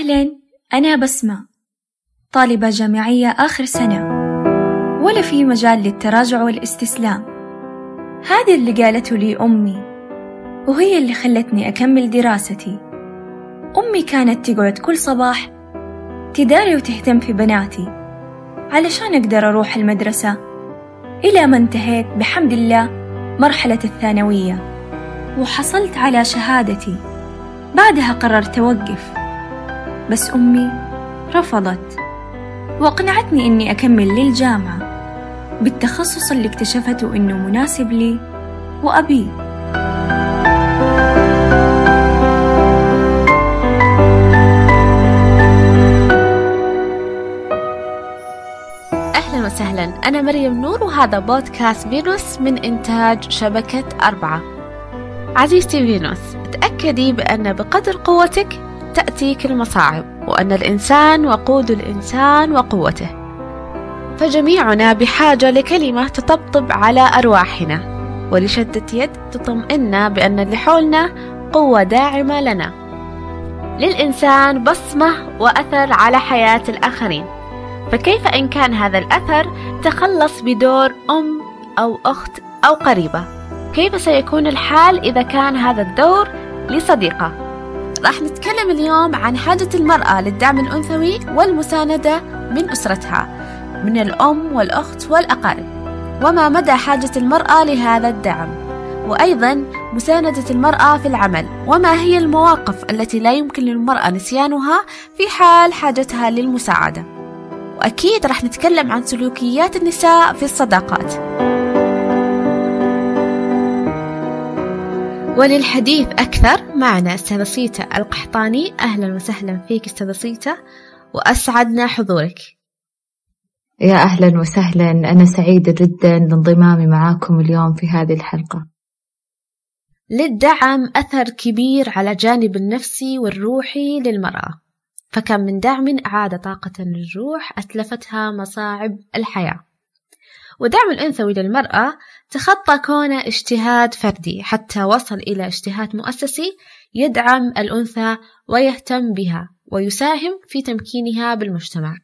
أهلا أنا بسمة طالبة جامعية آخر سنة ولا في مجال للتراجع والاستسلام. هذا اللي قالته لي أمي وهي اللي خلتني أكمل دراستي. أمي كانت تقعد كل صباح تداري وتهتم في بناتي علشان أقدر أروح المدرسة إلى ما انتهيت بحمد الله مرحلة الثانوية. وحصلت على شهادتي. بعدها قررت أوقف. بس أمي رفضت. وأقنعتني إني أكمل للجامعة بالتخصص اللي اكتشفته إنه مناسب لي وأبيه أهلا وسهلا أنا مريم نور وهذا بودكاست فينوس من إنتاج شبكة أربعة. عزيزتي فينوس تأكدي بأن بقدر قوتك تأتيك المصاعب وأن الإنسان وقود الإنسان وقوته. فجميعنا بحاجة لكلمة تطبطب على أرواحنا ولشدة يد تطمئنا بأن اللي حولنا قوة داعمة لنا. للإنسان بصمة وأثر على حياة الآخرين. فكيف إن كان هذا الأثر تخلص بدور أم أو أخت أو قريبة؟ كيف سيكون الحال إذا كان هذا الدور لصديقة؟ راح نتكلم اليوم عن حاجة المرأة للدعم الأنثوي والمساندة من أسرتها من الأم والأخت والأقارب. وما مدى حاجة المرأة لهذا الدعم؟ وأيضا مساندة المرأة في العمل. وما هي المواقف التي لا يمكن للمرأة نسيانها في حال حاجتها للمساعدة؟ وأكيد راح نتكلم عن سلوكيات النساء في الصداقات. وللحديث أكثر معنا أستاذة سيتا القحطاني. أهلا وسهلا فيك أستاذة سيتا وأسعدنا حضورك. يا أهلا وسهلا أنا سعيدة جدا لانضمامي معاكم اليوم في هذه الحلقة. للدعم أثر كبير على الجانب النفسي والروحي للمرأة. فكم من دعم أعاد طاقة للروح أتلفتها مصاعب الحياة. ودعم الأنثوي للمرأة تخطى كونه اجتهاد فردي حتى وصل إلى اجتهاد مؤسسي يدعم الأنثى ويهتم بها ويساهم في تمكينها بالمجتمع.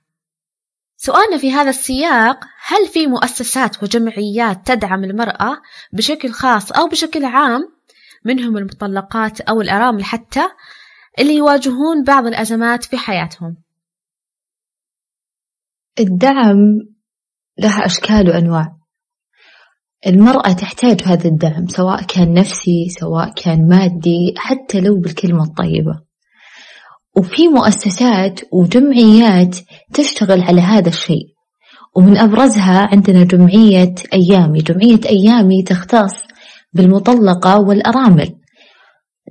سؤالنا في هذا السياق هل في مؤسسات وجمعيات تدعم المرأة بشكل خاص أو بشكل عام؟ منهم المطلقات أو الأرامل حتى اللي يواجهون بعض الأزمات في حياتهم. الدعم له أشكال وأنواع. المرأة تحتاج هذا الدعم سواء كان نفسي سواء كان مادي حتى لو بالكلمة الطيبة. وفي مؤسسات وجمعيات تشتغل على هذا الشيء. ومن أبرزها عندنا جمعية أيامي. جمعية أيامي تختص بالمطلقة والأرامل.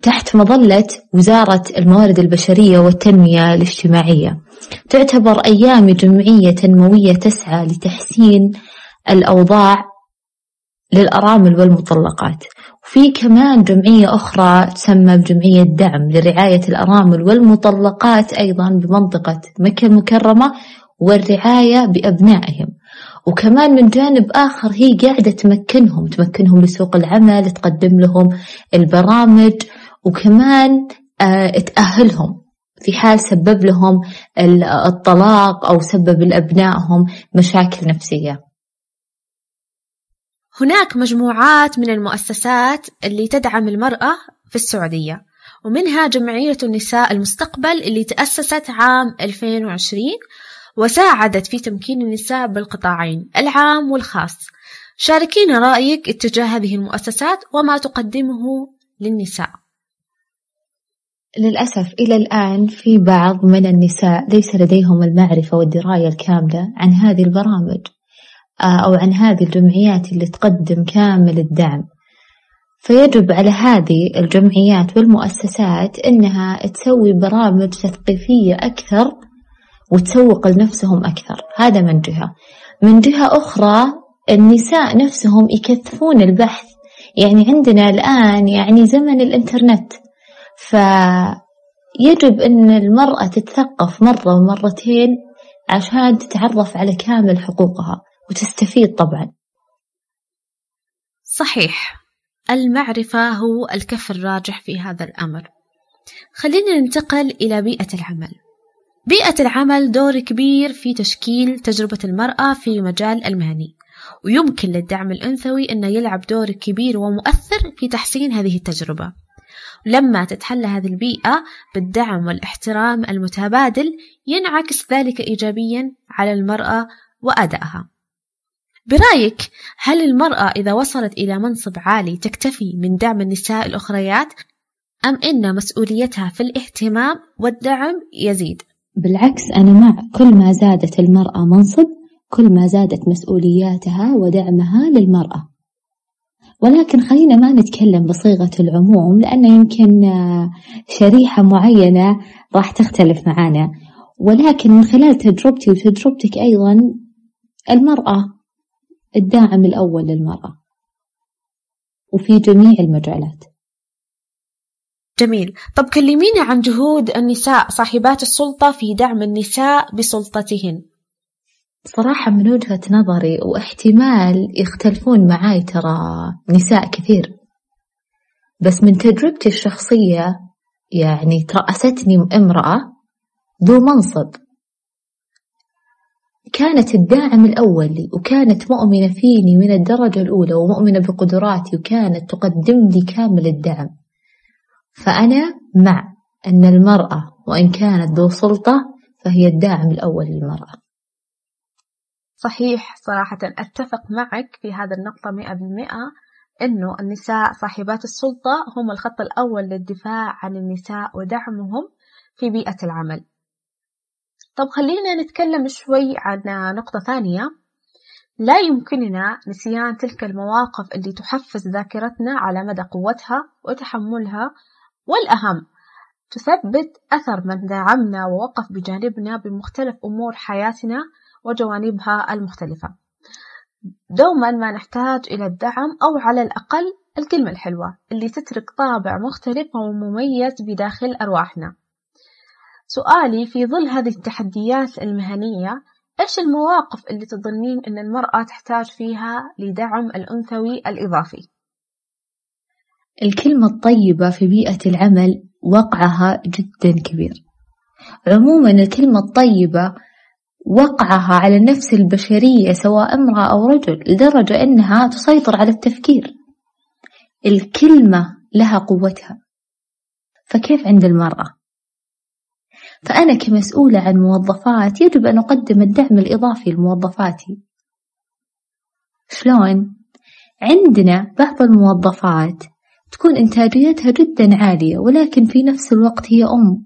تحت مظلة وزارة الموارد البشرية والتنمية الاجتماعية. تعتبر أيامي جمعية تنموية تسعى لتحسين الأوضاع للأرامل والمطلقات. وفي كمان جمعية أخرى تسمى بجمعية دعم لرعاية الأرامل والمطلقات أيضا بمنطقة مكة المكرمة والرعاية بأبنائهم. وكمان من جانب آخر هي قاعدة تمكنهم تمكنهم لسوق العمل تقدم لهم البرامج وكمان آه تأهلهم. في حال سبب لهم الطلاق أو سبب لأبنائهم مشاكل نفسية. هناك مجموعات من المؤسسات اللي تدعم المرأة في السعودية ومنها جمعية النساء المستقبل اللي تأسست عام 2020 وساعدت في تمكين النساء بالقطاعين العام والخاص. شاركينا رأيك اتجاه هذه المؤسسات وما تقدمه للنساء. للأسف إلى الآن في بعض من النساء ليس لديهم المعرفة والدراية الكاملة عن هذه البرامج أو عن هذه الجمعيات اللي تقدم كامل الدعم. فيجب على هذه الجمعيات والمؤسسات إنها تسوي برامج تثقيفية أكثر وتسوق لنفسهم أكثر. هذا من جهة. من جهة أخرى النساء نفسهم يكثفون البحث. يعني عندنا الآن يعني زمن الإنترنت. فيجب أن المرأة تتثقف مرة ومرتين عشان تتعرف على كامل حقوقها وتستفيد طبعا. صحيح. المعرفة هو الكف الراجح في هذا الأمر. خلينا ننتقل إلى بيئة العمل. بيئة العمل دور كبير في تشكيل تجربة المرأة في مجال المهني ويمكن للدعم الأنثوي أنه يلعب دور كبير ومؤثر في تحسين هذه التجربة. لما تتحلى هذه البيئة بالدعم والاحترام المتبادل ينعكس ذلك إيجابيا على المرأة وأدائها برأيك هل المرأة إذا وصلت إلى منصب عالي تكتفي من دعم النساء الأخريات أم إن مسؤوليتها في الاهتمام والدعم يزيد؟ بالعكس أنا مع كل ما زادت المرأة منصب كل ما زادت مسؤولياتها ودعمها للمرأة ولكن خلينا ما نتكلم بصيغة العموم لأن يمكن شريحة معينة راح تختلف معانا. ولكن من خلال تجربتي وتجربتك أيضا المرأة الداعم الأول للمرأة. وفي جميع المجالات. جميل. طب كلميني عن جهود النساء صاحبات السلطة في دعم النساء بسلطتهن. صراحة من وجهة نظري واحتمال يختلفون معاي ترى نساء كثير. بس من تجربتي الشخصية يعني ترأستني امرأة ذو منصب. كانت الداعم الأول لي وكانت مؤمنة فيني من الدرجة الأولى ومؤمنة بقدراتي وكانت تقدم لي كامل الدعم. فأنا مع أن المرأة وإن كانت ذو سلطة فهي الداعم الأول للمرأة. صحيح صراحة أتفق معك في هذا النقطة مئة بالمئة أنه النساء صاحبات السلطة هم الخط الأول للدفاع عن النساء ودعمهم في بيئة العمل. طب خلينا نتكلم شوي عن نقطة ثانية. لا يمكننا نسيان تلك المواقف اللي تحفز ذاكرتنا على مدى قوتها وتحملها والأهم تثبت أثر من دعمنا ووقف بجانبنا بمختلف أمور حياتنا وجوانبها المختلفة. دوما ما نحتاج إلى الدعم أو على الأقل الكلمة الحلوة اللي تترك طابع مختلف ومميز بداخل أرواحنا. سؤالي في ظل هذه التحديات المهنية إيش المواقف اللي تظنين أن المرأة تحتاج فيها لدعم الأنثوي الإضافي؟ الكلمة الطيبة في بيئة العمل وقعها جدا كبير. عموما الكلمة الطيبة وقعها على النفس البشرية سواء امرأة أو رجل لدرجة أنها تسيطر على التفكير الكلمة لها قوتها فكيف عند المرأة؟ فأنا كمسؤولة عن موظفات يجب أن أقدم الدعم الإضافي لموظفاتي شلون؟ عندنا بعض الموظفات تكون إنتاجيتها جدا عالية ولكن في نفس الوقت هي أم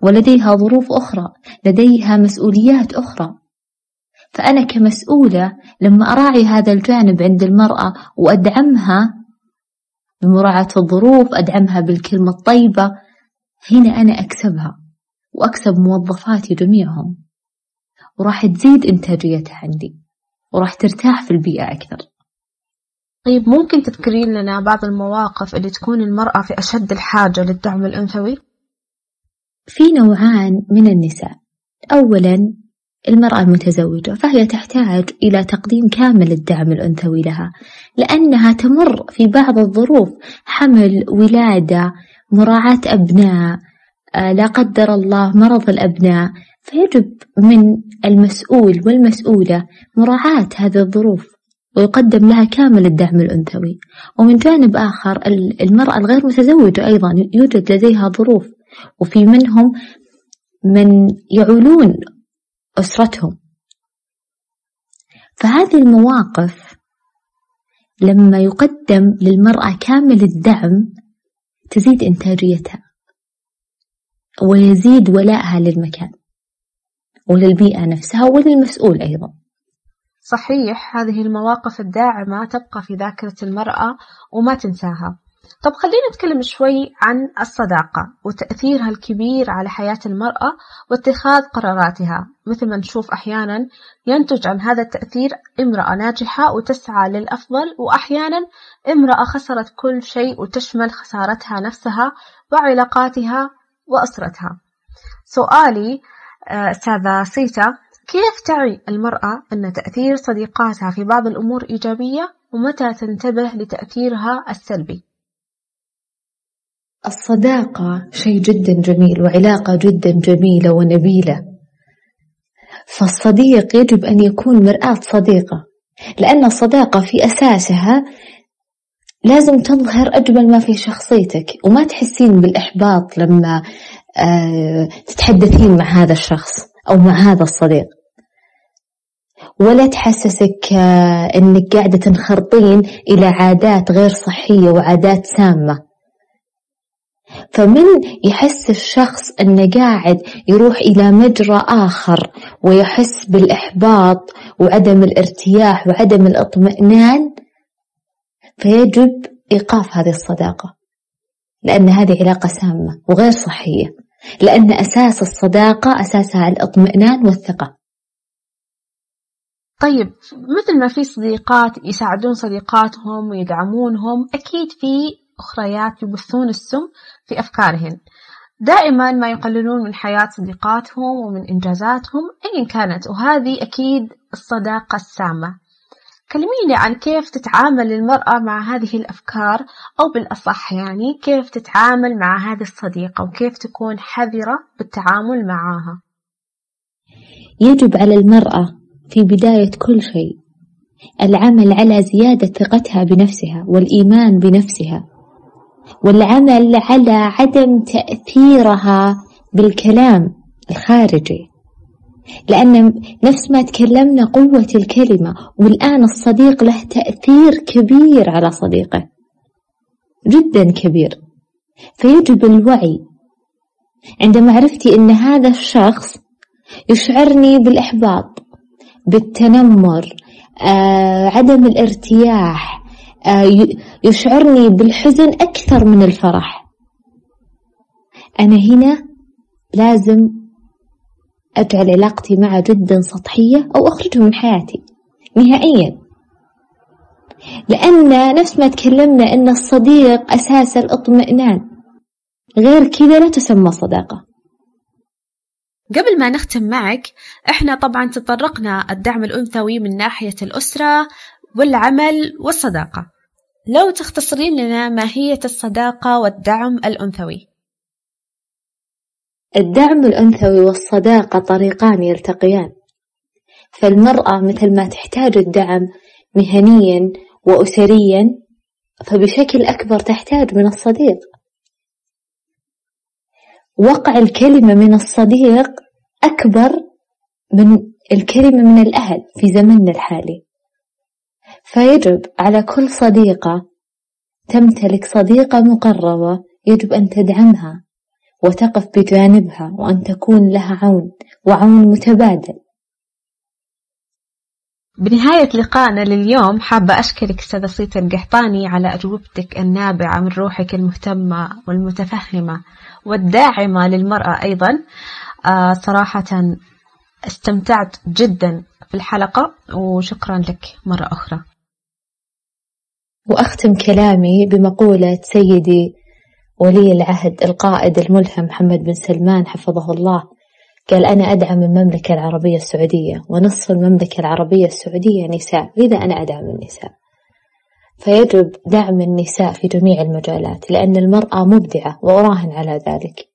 ولديها ظروف أخرى لديها مسؤوليات أخرى. فأنا كمسؤولة لما أراعي هذا الجانب عند المرأة وأدعمها بمراعاة الظروف أدعمها بالكلمة الطيبة هنا أنا أكسبها وأكسب موظفاتي جميعهم. وراح تزيد إنتاجيتها عندي وراح ترتاح في البيئة أكثر. طيب ممكن تذكرين لنا بعض المواقف اللي تكون المرأة في أشد الحاجة للدعم الأنثوي؟ في نوعان من النساء. أولا المرأة المتزوجة فهي تحتاج إلى تقديم كامل الدعم الأنثوي لها لأنها تمر في بعض الظروف حمل ولادة مراعاة أبناء آه، لا قدر الله مرض الأبناء. فيجب من المسؤول والمسؤولة مراعاة هذه الظروف ويقدم لها كامل الدعم الأنثوي. ومن جانب آخر المرأة الغير متزوجة أيضا يوجد لديها ظروف وفي منهم من يعولون أسرتهم. فهذه المواقف لما يقدم للمرأة كامل الدعم تزيد إنتاجيتها ويزيد ولائها للمكان وللبيئة نفسها وللمسؤول أيضا. صحيح هذه المواقف الداعمة تبقى في ذاكرة المرأة وما تنساها. طب خلينا نتكلم شوي عن الصداقة وتأثيرها الكبير على حياة المرأة واتخاذ قراراتها مثل ما نشوف أحيانا ينتج عن هذا التأثير امرأة ناجحة وتسعى للأفضل وأحيانا امرأة خسرت كل شيء وتشمل خسارتها نفسها وعلاقاتها وأسرتها سؤالي آه، أستاذة سيتا كيف تعي المرأة أن تأثير صديقاتها في بعض الأمور إيجابية ومتى تنتبه لتأثيرها السلبي؟ الصداقة شيء جدا جميل وعلاقة جدا جميلة ونبيلة. فالصديق يجب أن يكون مرآة صديقة لأن الصداقة في أساسها لازم تظهر أجمل ما في شخصيتك وما تحسين بالإحباط لما آه، تتحدثين مع هذا الشخص أو مع هذا الصديق. ولا تحسسك آه، أنك قاعدة تنخرطين إلى عادات غير صحية وعادات سامة. فمن يحس الشخص أنه قاعد يروح إلى مجرى آخر ويحس بالإحباط وعدم الارتياح وعدم الاطمئنان فيجب إيقاف هذه الصداقة لأن هذه علاقة سامة وغير صحية لأن أساس الصداقة أساسها الاطمئنان والثقة. طيب مثل ما في صديقات يساعدون صديقاتهم ويدعمونهم أكيد في أخريات يبثون السم في أفكارهن. دائما ما يقللون من حياة صديقاتهم ومن إنجازاتهم أيا كانت وهذه أكيد الصداقة السامة. كلميني عن كيف تتعامل المرأة مع هذه الأفكار أو بالأصح يعني كيف تتعامل مع هذه الصديقة وكيف تكون حذرة بالتعامل معها. يجب على المرأة في بداية كل شيء العمل على زيادة ثقتها بنفسها والإيمان بنفسها. والعمل على عدم تأثيرها بالكلام الخارجي. لأن نفس ما تكلمنا قوة الكلمة والآن الصديق له تأثير كبير على صديقه. جدا كبير. فيجب الوعي. عند معرفتي أن هذا الشخص يشعرني بالإحباط بالتنمر آه، عدم الارتياح يشعرني بالحزن أكثر من الفرح. أنا هنا لازم أجعل علاقتي معه جدا سطحية أو أخرجه من حياتي نهائيا. لأن نفس ما تكلمنا أن الصديق أساس الاطمئنان غير كذا لا تسمى صداقة. قبل ما نختم معك إحنا طبعا تطرقنا الدعم الأنثوي من ناحية الأسرة والعمل والصداقة. لو تختصرين لنا ماهية الصداقة والدعم الأنثوي. الدعم الأنثوي والصداقة طريقان يلتقيان. فالمرأة مثل ما تحتاج الدعم مهنيا وأسريا فبشكل أكبر تحتاج من الصديق. وقع الكلمة من الصديق أكبر من الكلمة من الأهل في زمننا الحالي. فيجب على كل صديقة تمتلك صديقة مقربة يجب أن تدعمها وتقف بجانبها وأن تكون لها عون وعون متبادل. بنهاية لقائنا لليوم حابة أشكرك أستاذة صيت القحطاني على أجوبتك النابعة من روحك المهتمة والمتفهمة والداعمة للمرأة أيضا. آه صراحة استمتعت جدا في الحلقة وشكرا لك مرة أخرى. وأختم كلامي بمقولة سيدي ولي العهد القائد الملهم محمد بن سلمان حفظه الله. قال أنا أدعم المملكة العربية السعودية ونصف المملكة العربية السعودية نساء. لذا أنا أدعم النساء؟ فيجب دعم النساء في جميع المجالات لأن المرأة مبدعة وأراهن على ذلك.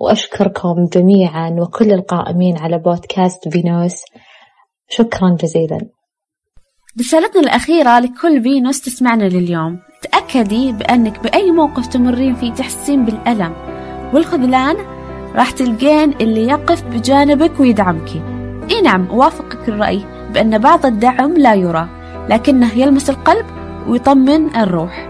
وأشكركم جميعا وكل القائمين على بودكاست فينوس شكرا جزيلا. رسالتنا الأخيرة لكل فينوس تسمعنا لليوم. تأكدي بأنك بأي موقف تمرين فيه تحسين بالألم. والخذلان راح تلقين اللي يقف بجانبك ويدعمك. إي نعم وافقك الرأي بأن بعض الدعم لا يرى لكنه يلمس القلب ويطمن الروح.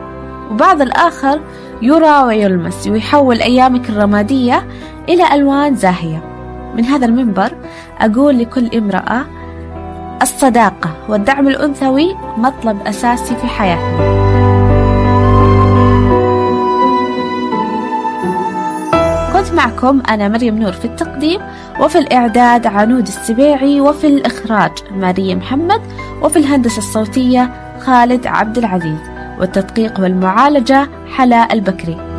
وبعض الآخر يرى ويلمس ويحول أيامك الرمادية إلى ألوان زاهية. من هذا المنبر أقول لكل امرأة الصداقة والدعم الأنثوي مطلب أساسي في حياتنا. كنت معكم أنا مريم نور في التقديم وفي الإعداد عنود السبيعي وفي الإخراج ماريا محمد وفي الهندسة الصوتية خالد عبد العزيز والتدقيق والمعالجة حلا البكري.